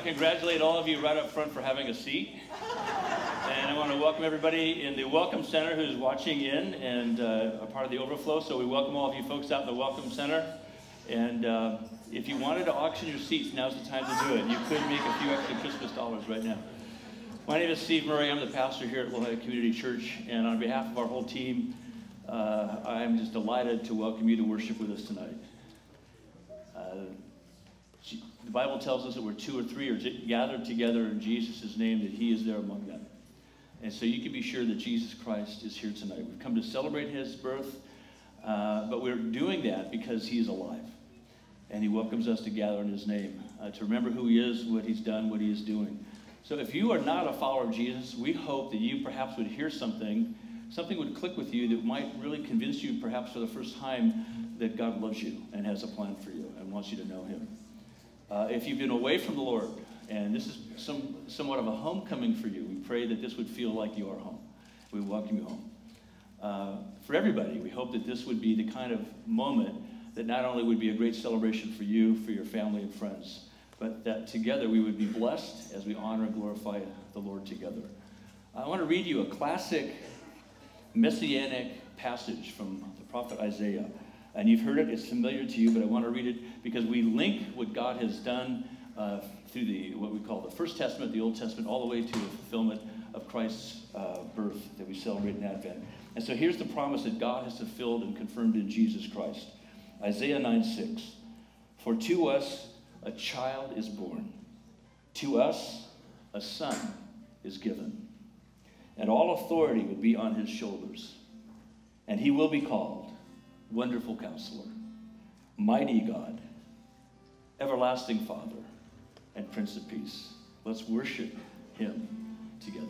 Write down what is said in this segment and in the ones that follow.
to congratulate all of you right up front for having a seat. And I want to welcome everybody in the Welcome Center who's watching in and uh, a part of the overflow. So we welcome all of you folks out in the Welcome Center. And uh, if you wanted to auction your seats, now's the time to do it. You could make a few extra Christmas dollars right now. My name is Steve Murray. I'm the pastor here at La Jolla Community Church. And on behalf of our whole team, uh, I'm just delighted to welcome you to worship with us tonight. The Bible tells us that where two or three are gathered together in Jesus' name, that He is there among them. And so you can be sure that Jesus Christ is here tonight. We've come to celebrate His birth, uh, but we're doing that because He is alive. And He welcomes us to gather in His name, uh, to remember who He is, what He's done, what He is doing. So if you are not a follower of Jesus, we hope that you perhaps would hear something, something would click with you that might really convince you, perhaps for the first time, that God loves you and has a plan for you and wants you to know Him. Uh, if you've been away from the Lord, and this is some, somewhat of a homecoming for you, we pray that this would feel like your home. We welcome you home. Uh, for everybody, we hope that this would be the kind of moment that not only would be a great celebration for you, for your family and friends, but that together we would be blessed as we honor and glorify the Lord together. I want to read you a classic messianic passage from the prophet Isaiah. And you've heard it, it's familiar to you, but I want to read it because we link what God has done uh, through the what we call the First Testament, the Old Testament, all the way to the fulfillment of Christ's uh, birth that we celebrate in Advent. And so here's the promise that God has fulfilled and confirmed in Jesus Christ Isaiah 9 6. For to us a child is born, to us a son is given, and all authority will be on his shoulders, and he will be called Wonderful Counselor, Mighty God, Everlasting Father, and Prince of Peace. Let's worship him together.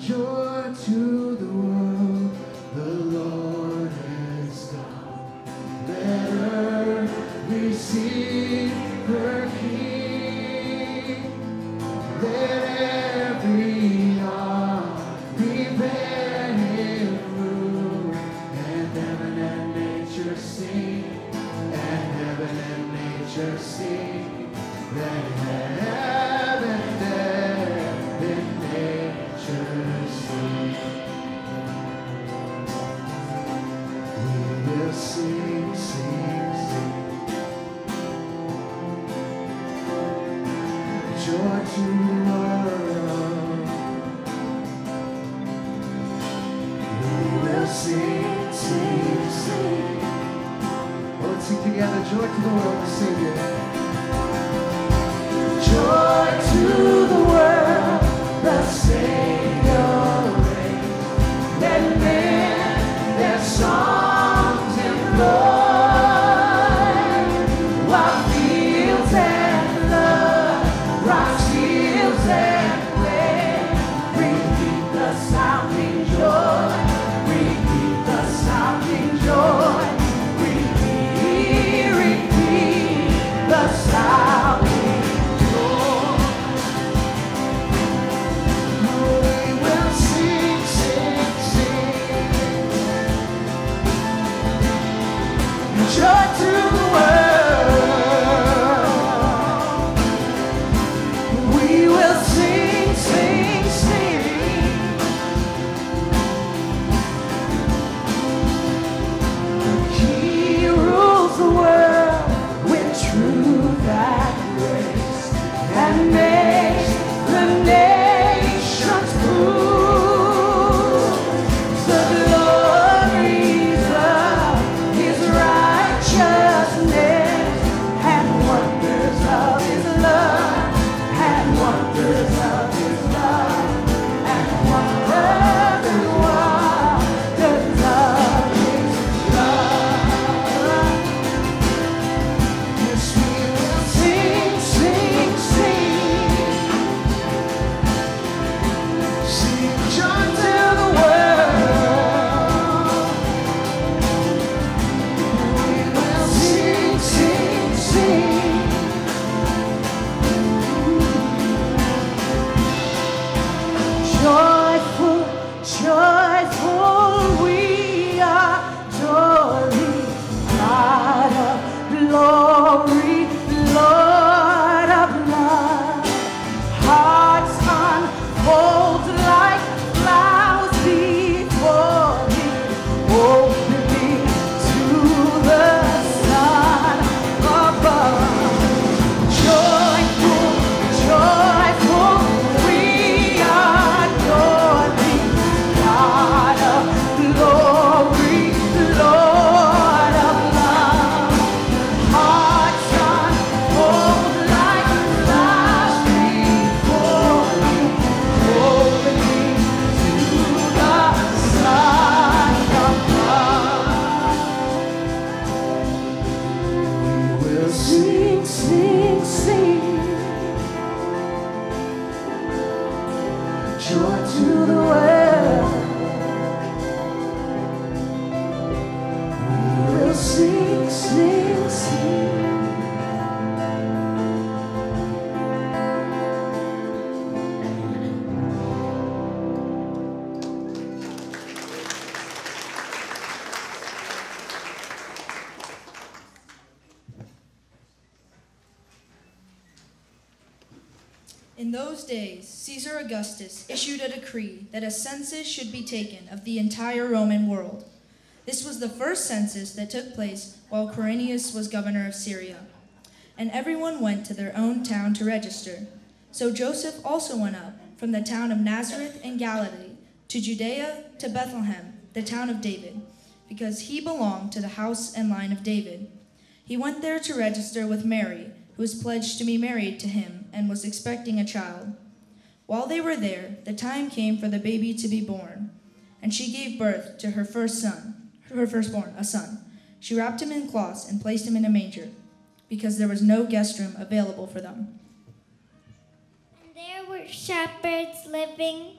Joy to the world, those days, Caesar Augustus issued a decree that a census should be taken of the entire Roman world. This was the first census that took place while Quirinius was governor of Syria. And everyone went to their own town to register. So Joseph also went up from the town of Nazareth in Galilee to Judea to Bethlehem, the town of David, because he belonged to the house and line of David. He went there to register with Mary who was pledged to be married to him and was expecting a child. While they were there, the time came for the baby to be born, and she gave birth to her first son, her firstborn, a son. She wrapped him in cloths and placed him in a manger, because there was no guest room available for them. And there were shepherds living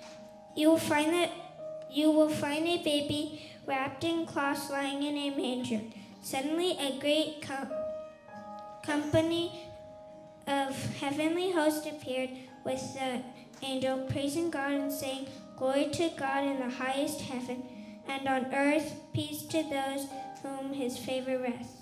you will find that you will find a baby wrapped in cloths lying in a manger. Suddenly, a great com- company of heavenly hosts appeared with the angel, praising God and saying, Glory to God in the highest heaven, and on earth peace to those whom his favor rests.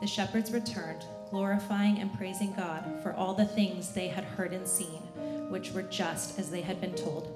The shepherds returned glorifying and praising God for all the things they had heard and seen, which were just as they had been told.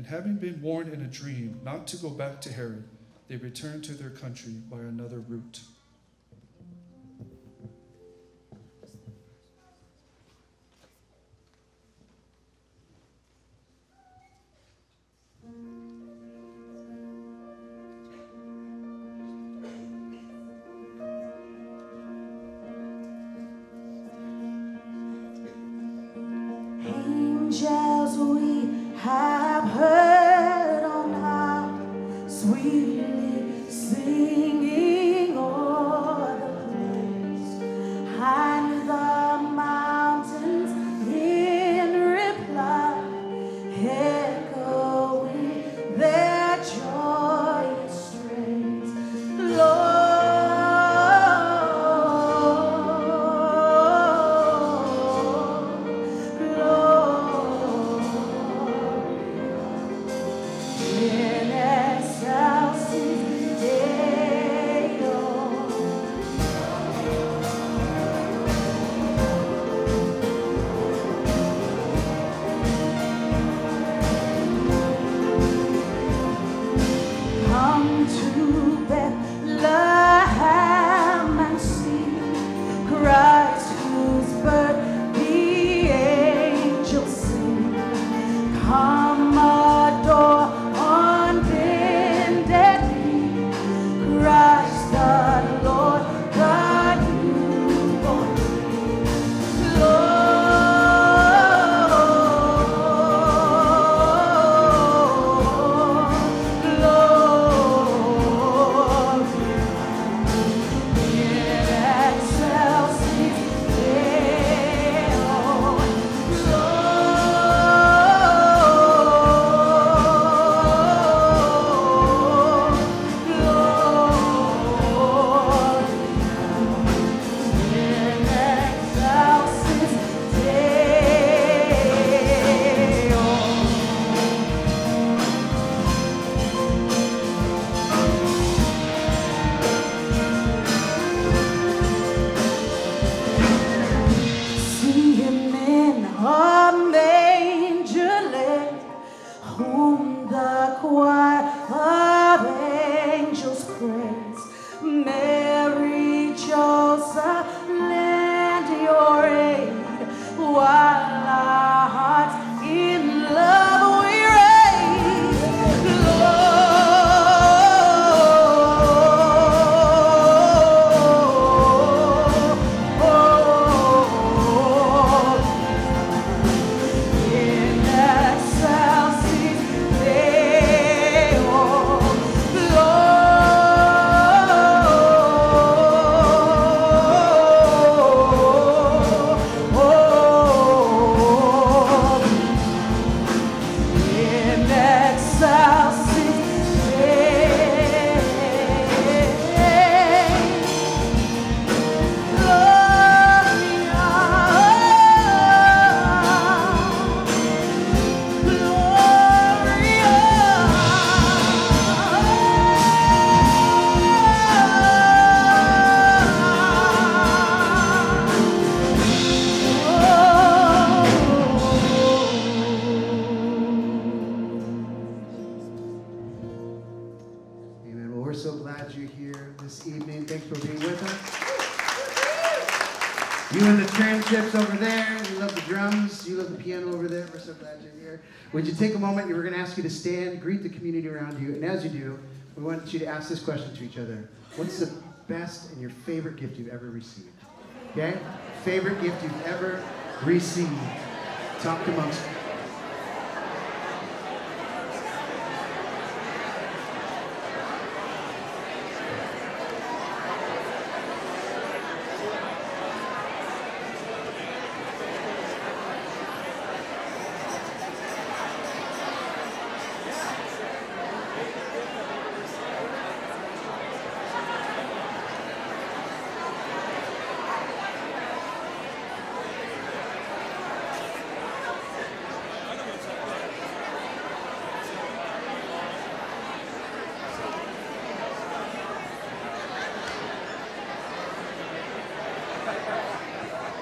And having been warned in a dream not to go back to Herod, they returned to their country by another route. Transcripts over there. You love the drums. You love the piano over there. We're so glad you're here. Would you take a moment? We're going to ask you to stand, greet the community around you, and as you do, we want you to ask this question to each other: What's the best and your favorite gift you've ever received? Okay, favorite gift you've ever received. Talk amongst you.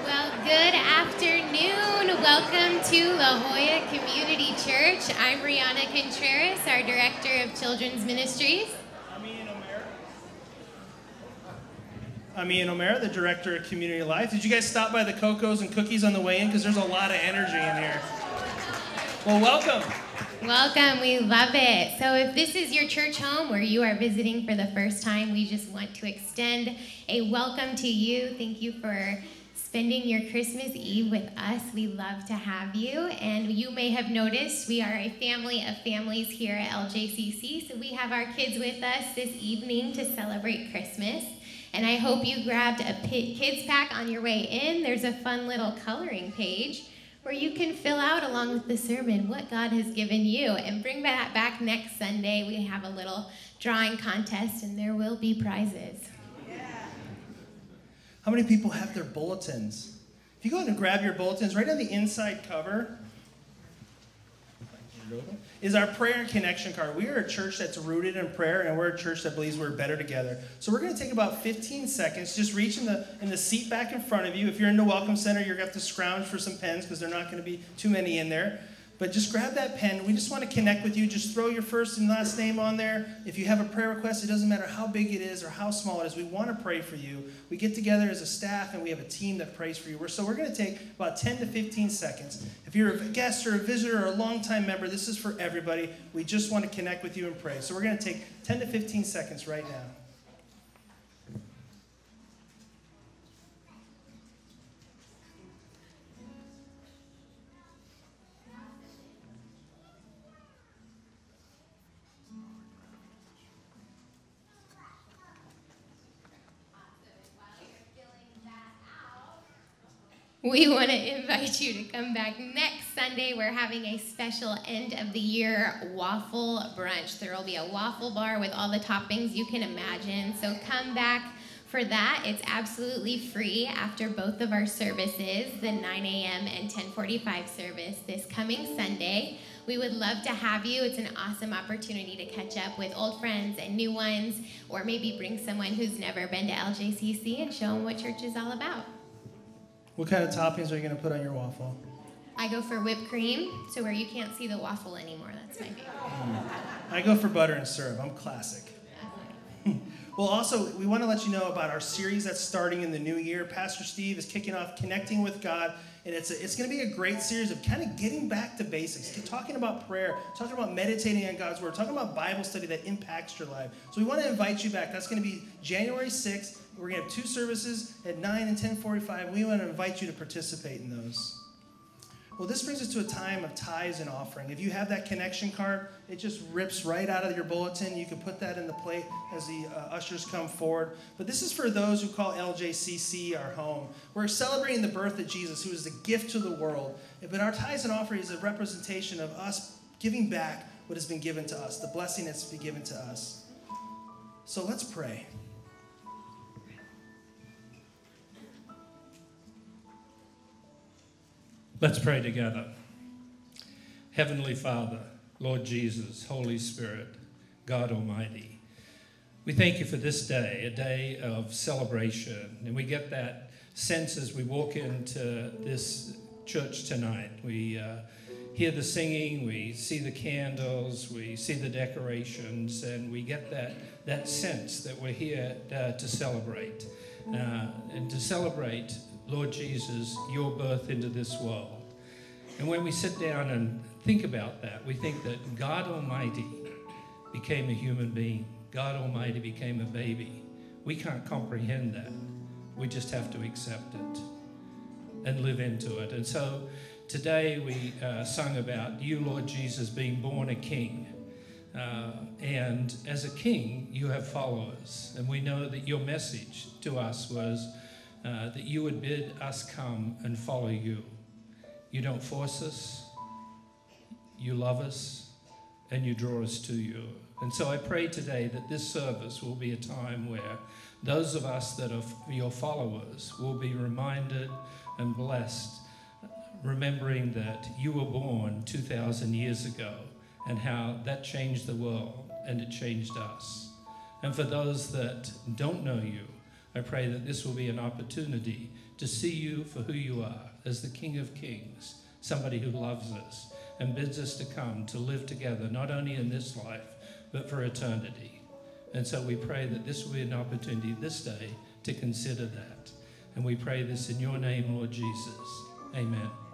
Well, good afternoon. Welcome to La Jolla Community Church. I'm Rihanna Contreras, our Director of Children's Ministries. I'm Ian O'Mara. I'm Ian O'Mara, the Director of Community Life. Did you guys stop by the Cocos and Cookies on the way in? Because there's a lot of energy in here. Well, welcome. Welcome, we love it. So, if this is your church home where you are visiting for the first time, we just want to extend a welcome to you. Thank you for spending your Christmas Eve with us. We love to have you. And you may have noticed we are a family of families here at LJCC. So, we have our kids with us this evening to celebrate Christmas. And I hope you grabbed a kids pack on your way in. There's a fun little coloring page where you can fill out along with the sermon what God has given you and bring that back next Sunday. We have a little drawing contest and there will be prizes. How many people have their bulletins? If you go ahead and grab your bulletins, right on the inside cover is our prayer and connection card. We are a church that's rooted in prayer, and we're a church that believes we're better together. So we're going to take about 15 seconds. Just reach in the in the seat back in front of you. If you're in the welcome center, you're going to have to scrounge for some pens because there are not going to be too many in there. But just grab that pen. We just want to connect with you. Just throw your first and last name on there. If you have a prayer request, it doesn't matter how big it is or how small it is. We want to pray for you. We get together as a staff and we have a team that prays for you. So we're going to take about 10 to 15 seconds. If you're a guest or a visitor or a longtime member, this is for everybody. We just want to connect with you and pray. So we're going to take 10 to 15 seconds right now. We want to invite you to come back next Sunday. We're having a special end of the year waffle brunch. There will be a waffle bar with all the toppings you can imagine. So come back for that. It's absolutely free after both of our services, the 9 a.m. and 1045 service this coming Sunday. We would love to have you. It's an awesome opportunity to catch up with old friends and new ones, or maybe bring someone who's never been to LJCC and show them what church is all about. What kind of toppings are you going to put on your waffle? I go for whipped cream, so where you can't see the waffle anymore. That's my favorite. Hmm. I go for butter and syrup. I'm classic. well, also, we want to let you know about our series that's starting in the new year. Pastor Steve is kicking off Connecting with God, and it's, a, it's going to be a great series of kind of getting back to basics, talking about prayer, talking about meditating on God's Word, talking about Bible study that impacts your life. So we want to invite you back. That's going to be January 6th. We're going to have two services at 9 and 1045. We want to invite you to participate in those. Well, this brings us to a time of tithes and offering. If you have that connection card, it just rips right out of your bulletin. You can put that in the plate as the uh, ushers come forward. But this is for those who call LJCC our home. We're celebrating the birth of Jesus, who is the gift to the world. But our tithes and offering is a representation of us giving back what has been given to us, the blessing that's been given to us. So let's pray. Let's pray together. Heavenly Father, Lord Jesus, Holy Spirit, God Almighty, we thank you for this day, a day of celebration. And we get that sense as we walk into this church tonight. We uh, hear the singing, we see the candles, we see the decorations, and we get that, that sense that we're here uh, to celebrate. Uh, and to celebrate Lord Jesus, your birth into this world. And when we sit down and think about that, we think that God Almighty became a human being, God Almighty became a baby. We can't comprehend that. We just have to accept it and live into it. And so today we uh, sung about you, Lord Jesus, being born a king. Uh, and as a king, you have followers. And we know that your message to us was uh, that you would bid us come and follow you. You don't force us, you love us, and you draw us to you. And so I pray today that this service will be a time where those of us that are your followers will be reminded and blessed, remembering that you were born 2,000 years ago and how that changed the world and it changed us. And for those that don't know you, I pray that this will be an opportunity to see you for who you are as the King of Kings, somebody who loves us and bids us to come to live together, not only in this life, but for eternity. And so we pray that this will be an opportunity this day to consider that. And we pray this in your name, Lord Jesus. Amen.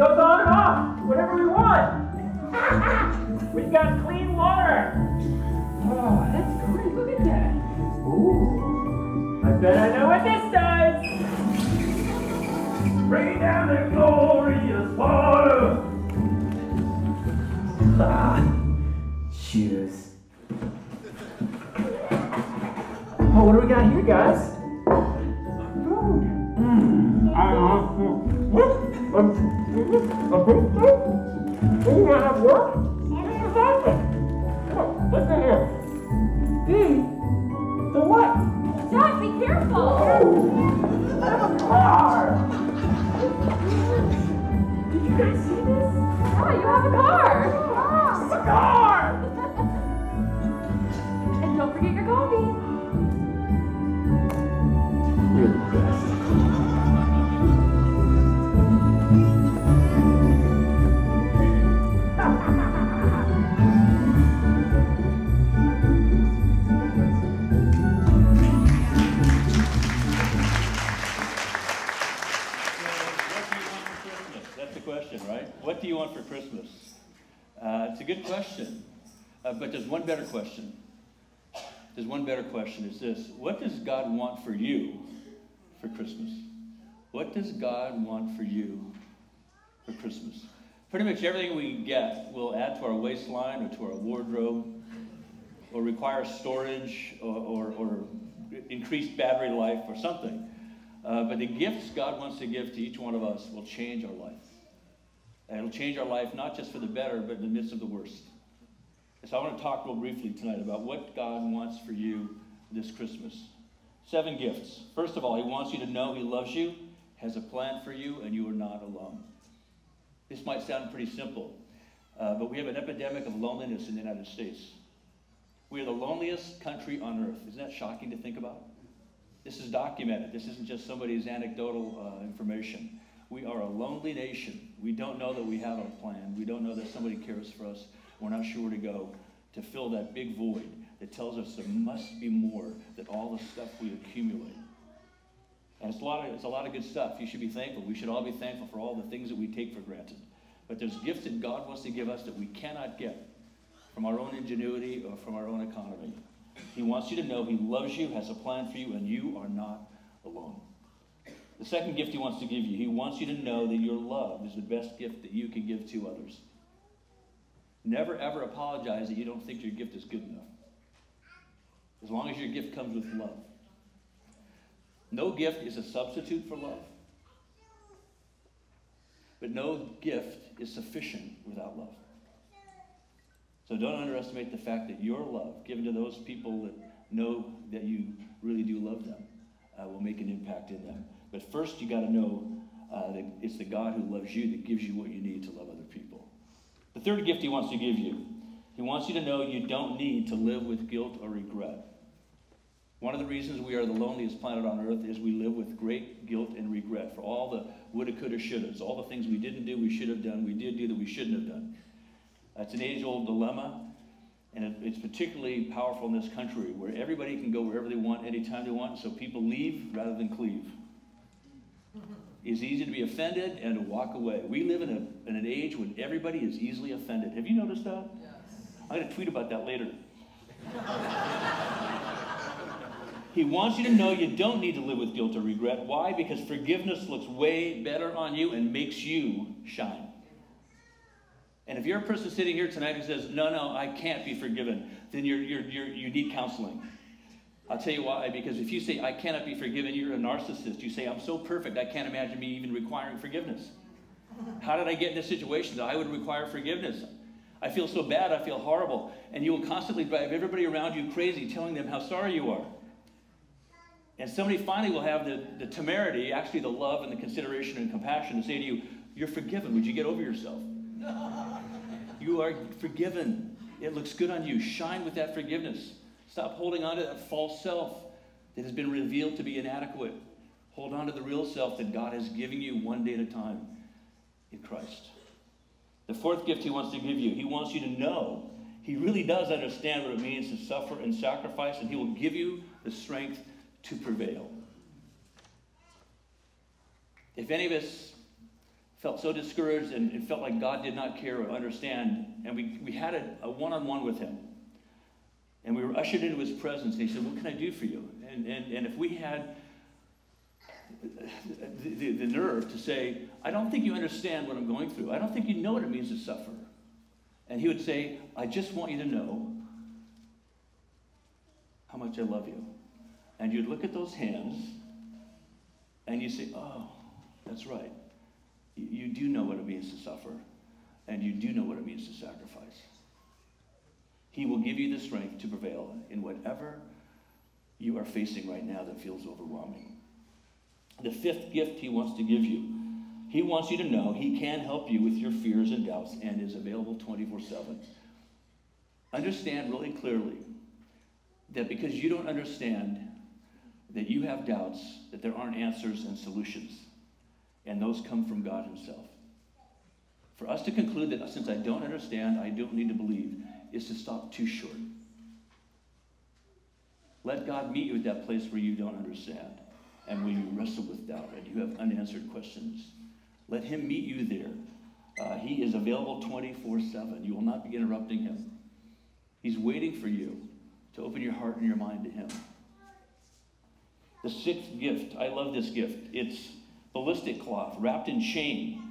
Goes on and off whenever we want. We've got clean water. Oh, that's great. Look at that. Ooh. I bet I know what this does. Bring down the glorious water. Ah, shoes. Oh, what do we got here, guys? Food. Mm, I love food. What? Um, a good question, uh, but there's one better question. There's one better question. Is this: What does God want for you for Christmas? What does God want for you for Christmas? Pretty much everything we get will add to our waistline or to our wardrobe, or require storage or, or, or increased battery life or something. Uh, but the gifts God wants to give to each one of us will change our life. And it'll change our life not just for the better, but in the midst of the worst. So I want to talk real briefly tonight about what God wants for you this Christmas. Seven gifts. First of all, He wants you to know He loves you, has a plan for you, and you are not alone. This might sound pretty simple, uh, but we have an epidemic of loneliness in the United States. We are the loneliest country on earth. Isn't that shocking to think about? This is documented. This isn't just somebody's anecdotal uh, information. We are a lonely nation. We don't know that we have a plan. We don't know that somebody cares for us. We're not sure where to go to fill that big void that tells us there must be more than all the stuff we accumulate. And it's a lot of it's a lot of good stuff. You should be thankful. We should all be thankful for all the things that we take for granted. But there's gifts that God wants to give us that we cannot get from our own ingenuity or from our own economy. He wants you to know He loves you, has a plan for you, and you are not alone. The second gift He wants to give you, He wants you to know that your love is the best gift that you can give to others. Never ever apologize that you don't think your gift is good enough. As long as your gift comes with love. No gift is a substitute for love. But no gift is sufficient without love. So don't underestimate the fact that your love, given to those people that know that you really do love them, uh, will make an impact in them. But first, you got to know uh, that it's the God who loves you that gives you what you need to love other people. The third gift He wants to give you, He wants you to know you don't need to live with guilt or regret. One of the reasons we are the loneliest planet on earth is we live with great guilt and regret for all the woulda, coulda, shouldas, all the things we didn't do, we should have done, we did do that we shouldn't have done. That's an age old dilemma, and it, it's particularly powerful in this country where everybody can go wherever they want, anytime they want, so people leave rather than cleave. It's easy to be offended and to walk away. We live in, a, in an age when everybody is easily offended. Have you noticed that? Yes. I'm going to tweet about that later. he wants you to know you don't need to live with guilt or regret. Why? Because forgiveness looks way better on you and makes you shine. And if you're a person sitting here tonight who says, No, no, I can't be forgiven, then you're, you're, you're, you need counseling. I'll tell you why. Because if you say, I cannot be forgiven, you're a narcissist. You say, I'm so perfect, I can't imagine me even requiring forgiveness. How did I get in this situation that I would require forgiveness? I feel so bad, I feel horrible. And you will constantly drive everybody around you crazy, telling them how sorry you are. And somebody finally will have the, the temerity, actually the love and the consideration and compassion to say to you, You're forgiven. Would you get over yourself? you are forgiven. It looks good on you. Shine with that forgiveness. Stop holding on to that false self that has been revealed to be inadequate. Hold on to the real self that God has given you one day at a time in Christ. The fourth gift he wants to give you, he wants you to know he really does understand what it means to suffer and sacrifice, and he will give you the strength to prevail. If any of us felt so discouraged and, and felt like God did not care or understand, and we, we had a one on one with him, and we were ushered into his presence, and he said, What can I do for you? And, and, and if we had the, the, the nerve to say, I don't think you understand what I'm going through, I don't think you know what it means to suffer. And he would say, I just want you to know how much I love you. And you'd look at those hands and you say, Oh, that's right. You do know what it means to suffer, and you do know what it means to sacrifice. He will give you the strength to prevail in whatever you are facing right now that feels overwhelming. The fifth gift he wants to give you, he wants you to know he can help you with your fears and doubts and is available 24 7. Understand really clearly that because you don't understand that you have doubts, that there aren't answers and solutions, and those come from God Himself. For us to conclude that since I don't understand, I don't need to believe, is to stop too short. Let God meet you at that place where you don't understand and where you wrestle with doubt and you have unanswered questions. Let Him meet you there. Uh, he is available 24 7. You will not be interrupting Him. He's waiting for you to open your heart and your mind to Him. The sixth gift, I love this gift. It's ballistic cloth wrapped in chain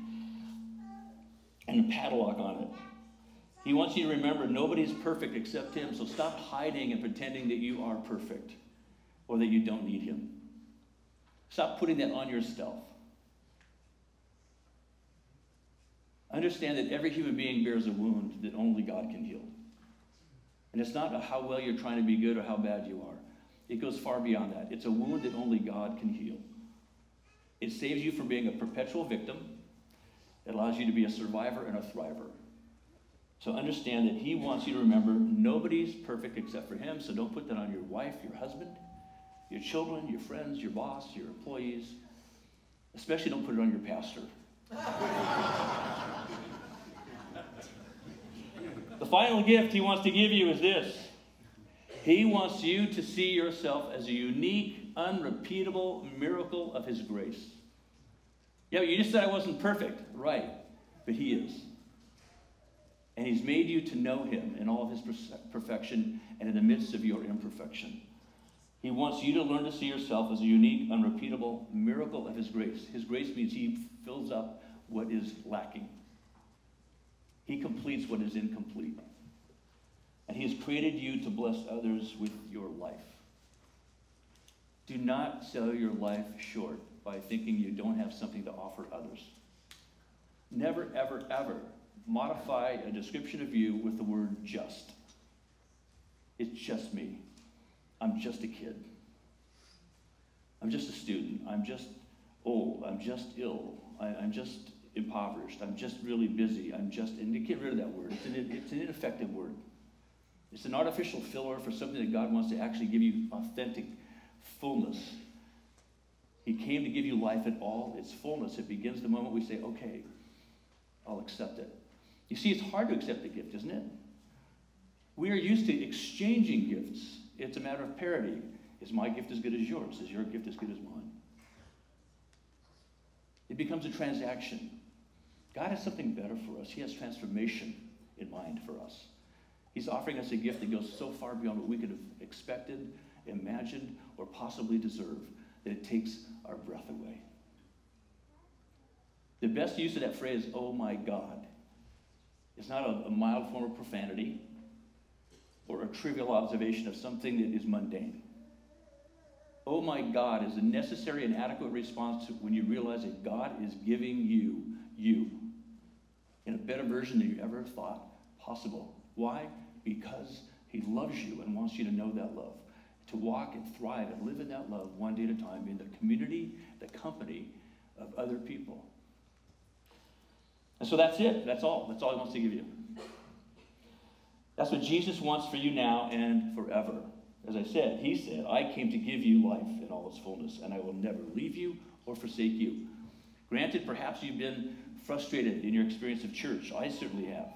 and a padlock on it. He wants you to remember nobody's perfect except Him, so stop hiding and pretending that you are perfect or that you don't need Him. Stop putting that on yourself. Understand that every human being bears a wound that only God can heal. And it's not how well you're trying to be good or how bad you are. It goes far beyond that. It's a wound that only God can heal. It saves you from being a perpetual victim. It allows you to be a survivor and a thriver. So understand that He wants you to remember nobody's perfect except for Him. So don't put that on your wife, your husband, your children, your friends, your boss, your employees. Especially don't put it on your pastor. the final gift He wants to give you is this He wants you to see yourself as a unique, unrepeatable miracle of His grace. Yeah, you just said I wasn't perfect. Right. But He is. And He's made you to know Him in all of His perfection and in the midst of your imperfection. He wants you to learn to see yourself as a unique, unrepeatable miracle of His grace. His grace means He fills up what is lacking, He completes what is incomplete. And He has created you to bless others with your life. Do not sell your life short by thinking you don't have something to offer others. Never, ever, ever modify a description of you with the word just. It's just me. I'm just a kid. I'm just a student. I'm just old. I'm just ill. I, am just impoverished. I'm just really busy. I'm just, and to get rid of that word. It's an, it's an ineffective word. It's an artificial filler for something that God wants to actually give you authentic fullness. He came to give you life at all its fullness. It begins the moment we say, okay, I'll accept it. You see, it's hard to accept the gift, isn't it? We are used to exchanging gifts. It's a matter of parity. Is my gift as good as yours? Is your gift as good as mine? It becomes a transaction. God has something better for us. He has transformation in mind for us. He's offering us a gift that goes so far beyond what we could have expected, imagined, or possibly deserved that it takes our breath away. The best use of that phrase, oh my God, is not a, a mild form of profanity or a trivial observation of something that is mundane. Oh my God is a necessary and adequate response when you realize that God is giving you you in a better version than you ever thought possible. Why? Because He loves you and wants you to know that love, to walk and thrive and live in that love one day at a time in the community, the company of other people. And so that's it. That's all. That's all He wants to give you. That's what Jesus wants for you now and forever. As I said, He said, I came to give you life in all its fullness, and I will never leave you or forsake you. Granted, perhaps you've been frustrated in your experience of church. I certainly have.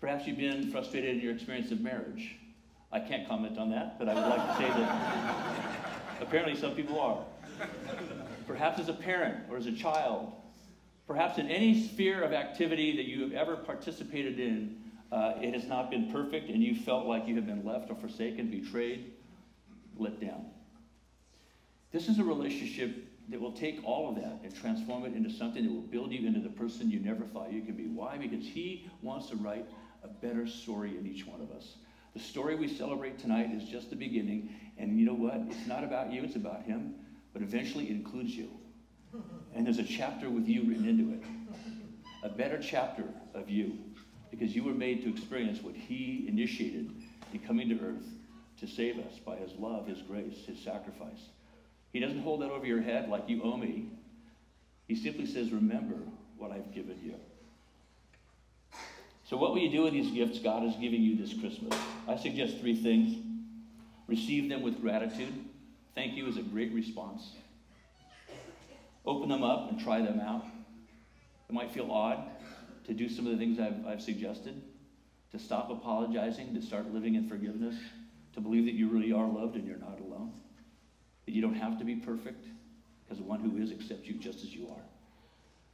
Perhaps you've been frustrated in your experience of marriage. I can't comment on that, but I would like to say that apparently some people are. Perhaps as a parent or as a child. Perhaps in any sphere of activity that you have ever participated in, uh, it has not been perfect and you felt like you have been left or forsaken, betrayed, let down. This is a relationship that will take all of that and transform it into something that will build you into the person you never thought you could be. Why? Because He wants to write a better story in each one of us. The story we celebrate tonight is just the beginning, and you know what? It's not about you, it's about Him, but eventually it includes you. And there's a chapter with you written into it. A better chapter of you, because you were made to experience what He initiated in coming to earth to save us by His love, His grace, His sacrifice. He doesn't hold that over your head like you owe me. He simply says, Remember what I've given you. So, what will you do with these gifts God is giving you this Christmas? I suggest three things. Receive them with gratitude. Thank you is a great response. Open them up and try them out. It might feel odd to do some of the things I've, I've suggested, to stop apologizing, to start living in forgiveness, to believe that you really are loved and you're not alone, that you don't have to be perfect because the one who is accepts you just as you are.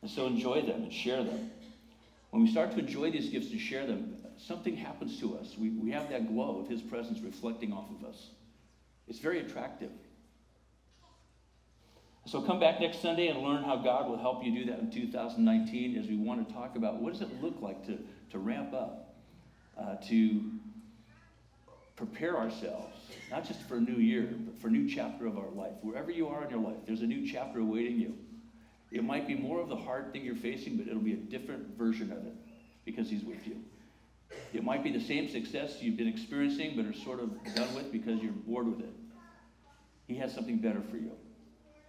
And so enjoy them and share them. When we start to enjoy these gifts and share them, something happens to us. We, we have that glow of His presence reflecting off of us. It's very attractive. So come back next Sunday and learn how God will help you do that in 2019 as we want to talk about what does it look like to, to ramp up, uh, to prepare ourselves, not just for a new year, but for a new chapter of our life. Wherever you are in your life, there's a new chapter awaiting you. It might be more of the hard thing you're facing, but it'll be a different version of it because He's with you. It might be the same success you've been experiencing, but are sort of done with because you're bored with it. He has something better for you.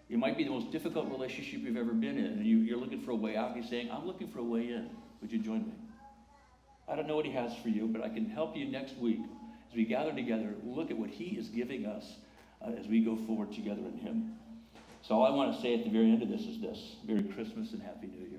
It might be the most difficult relationship you've ever been in, and you, are looking for a way out. He's saying, I'm looking for a way in. Would you join me? I don't know what He has for you, but I can help you next week as we gather together, look at what He is giving us uh, as we go forward together in Him. So, all I want to say at the very end of this is this Merry Christmas and Happy New Year.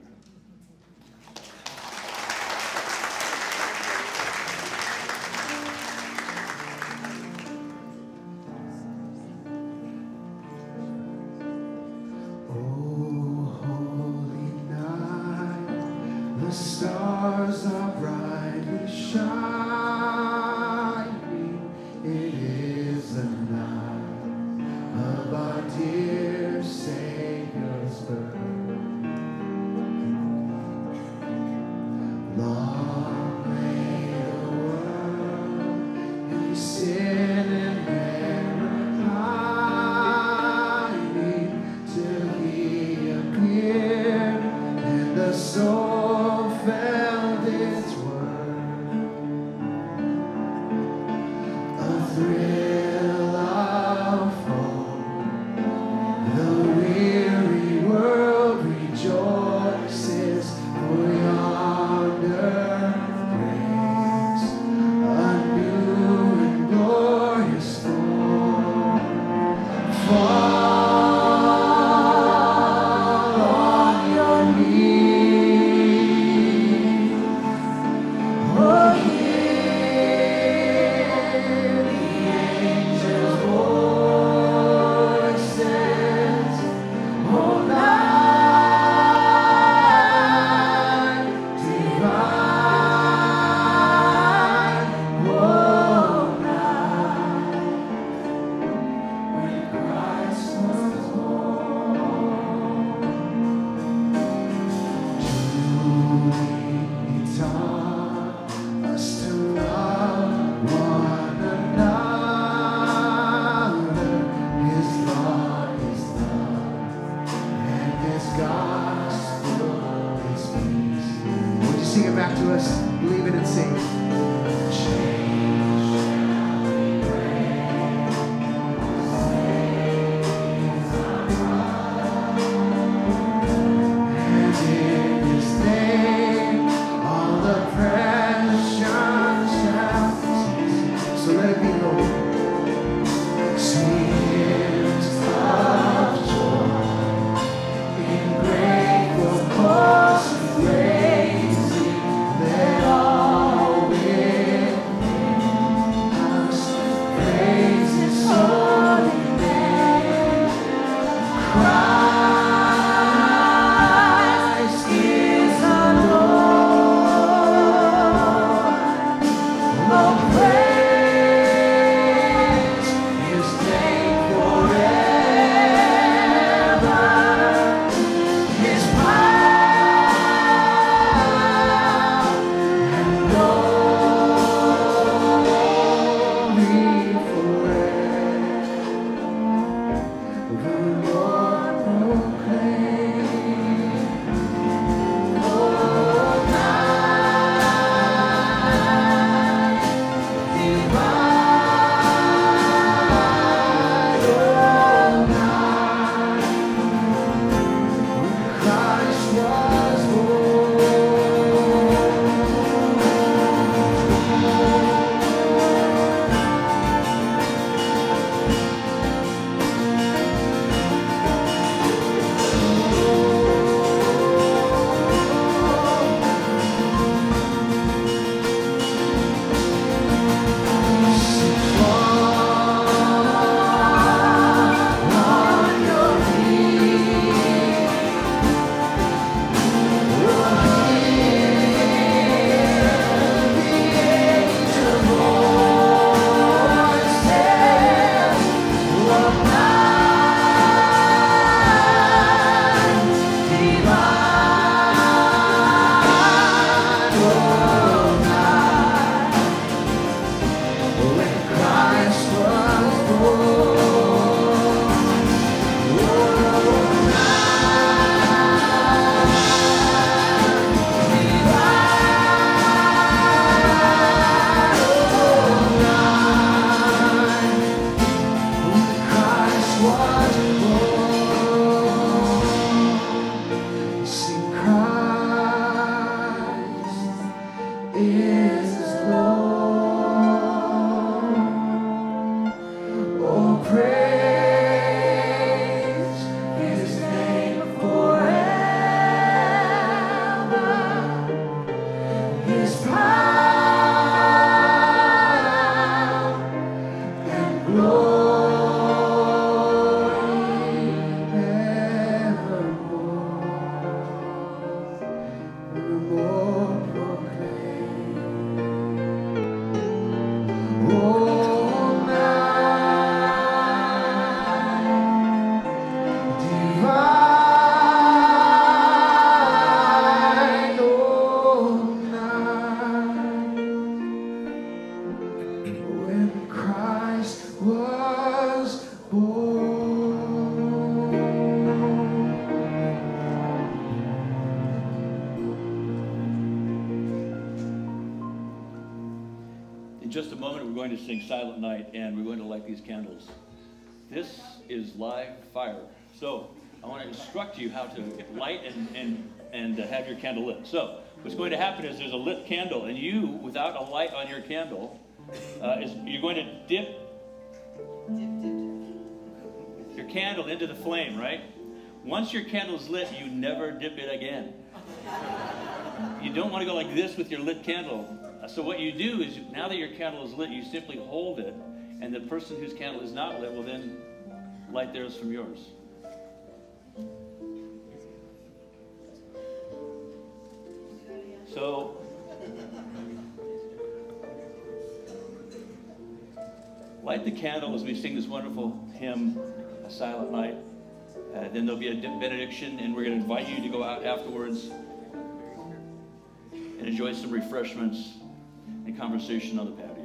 Just a moment, we're going to sing Silent Night and we're going to light these candles. This is live fire. So I want to instruct you how to light and, and, and have your candle lit. So what's going to happen is there's a lit candle, and you, without a light on your candle, uh, is you're going to dip your candle into the flame, right? Once your candle is lit, you never dip it again. You don't want to go like this with your lit candle. So what you do is, now that your candle is lit, you simply hold it, and the person whose candle is not lit will then light theirs from yours. So, light the candle as we sing this wonderful hymn, A Silent Night. Uh, then there'll be a benediction, and we're going to invite you to go out afterwards and enjoy some refreshments and conversation on the patio.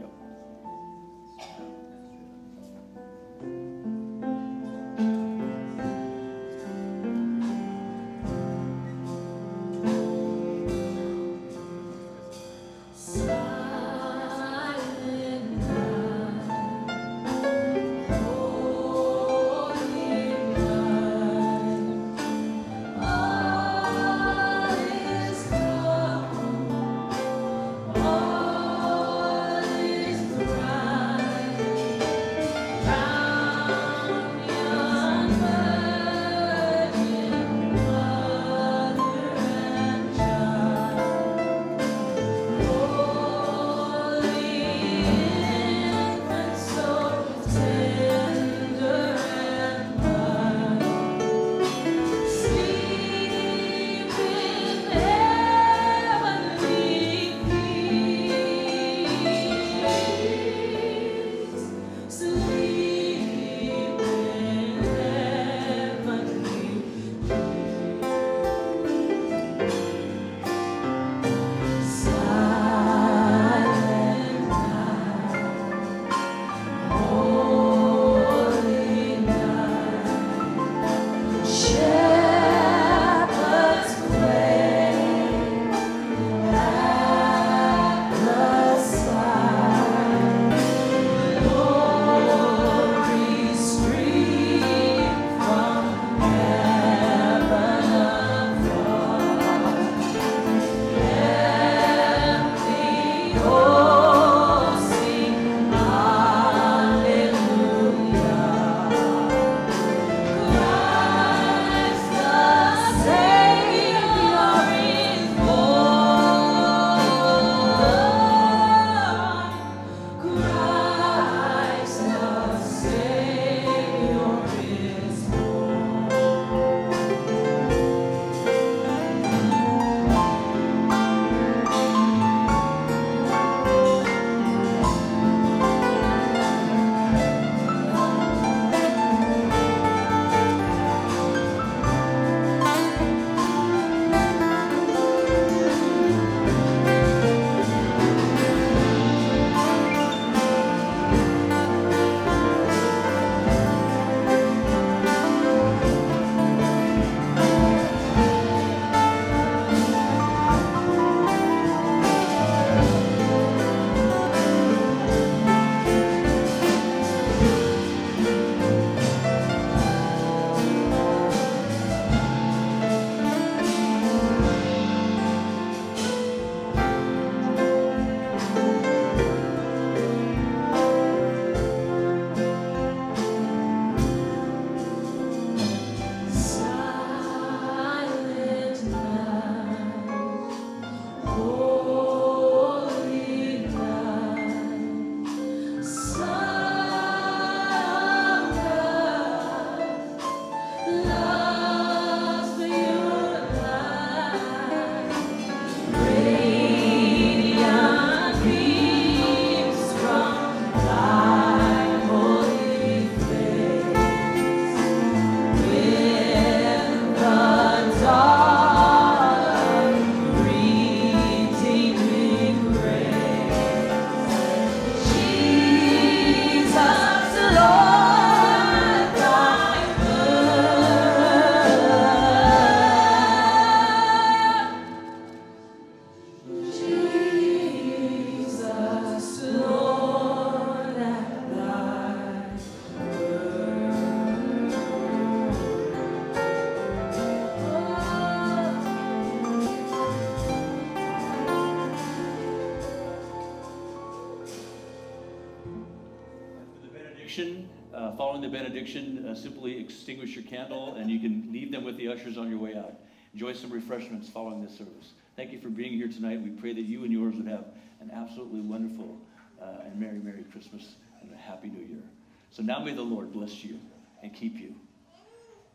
Enjoy some refreshments following this service. Thank you for being here tonight. We pray that you and yours would have an absolutely wonderful uh, and Merry, Merry Christmas and a Happy New Year. So now may the Lord bless you and keep you.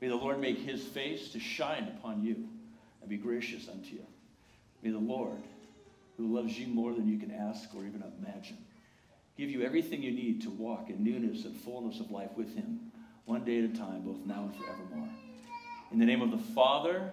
May the Lord make his face to shine upon you and be gracious unto you. May the Lord, who loves you more than you can ask or even imagine, give you everything you need to walk in newness and fullness of life with him, one day at a time, both now and forevermore. In the name of the Father,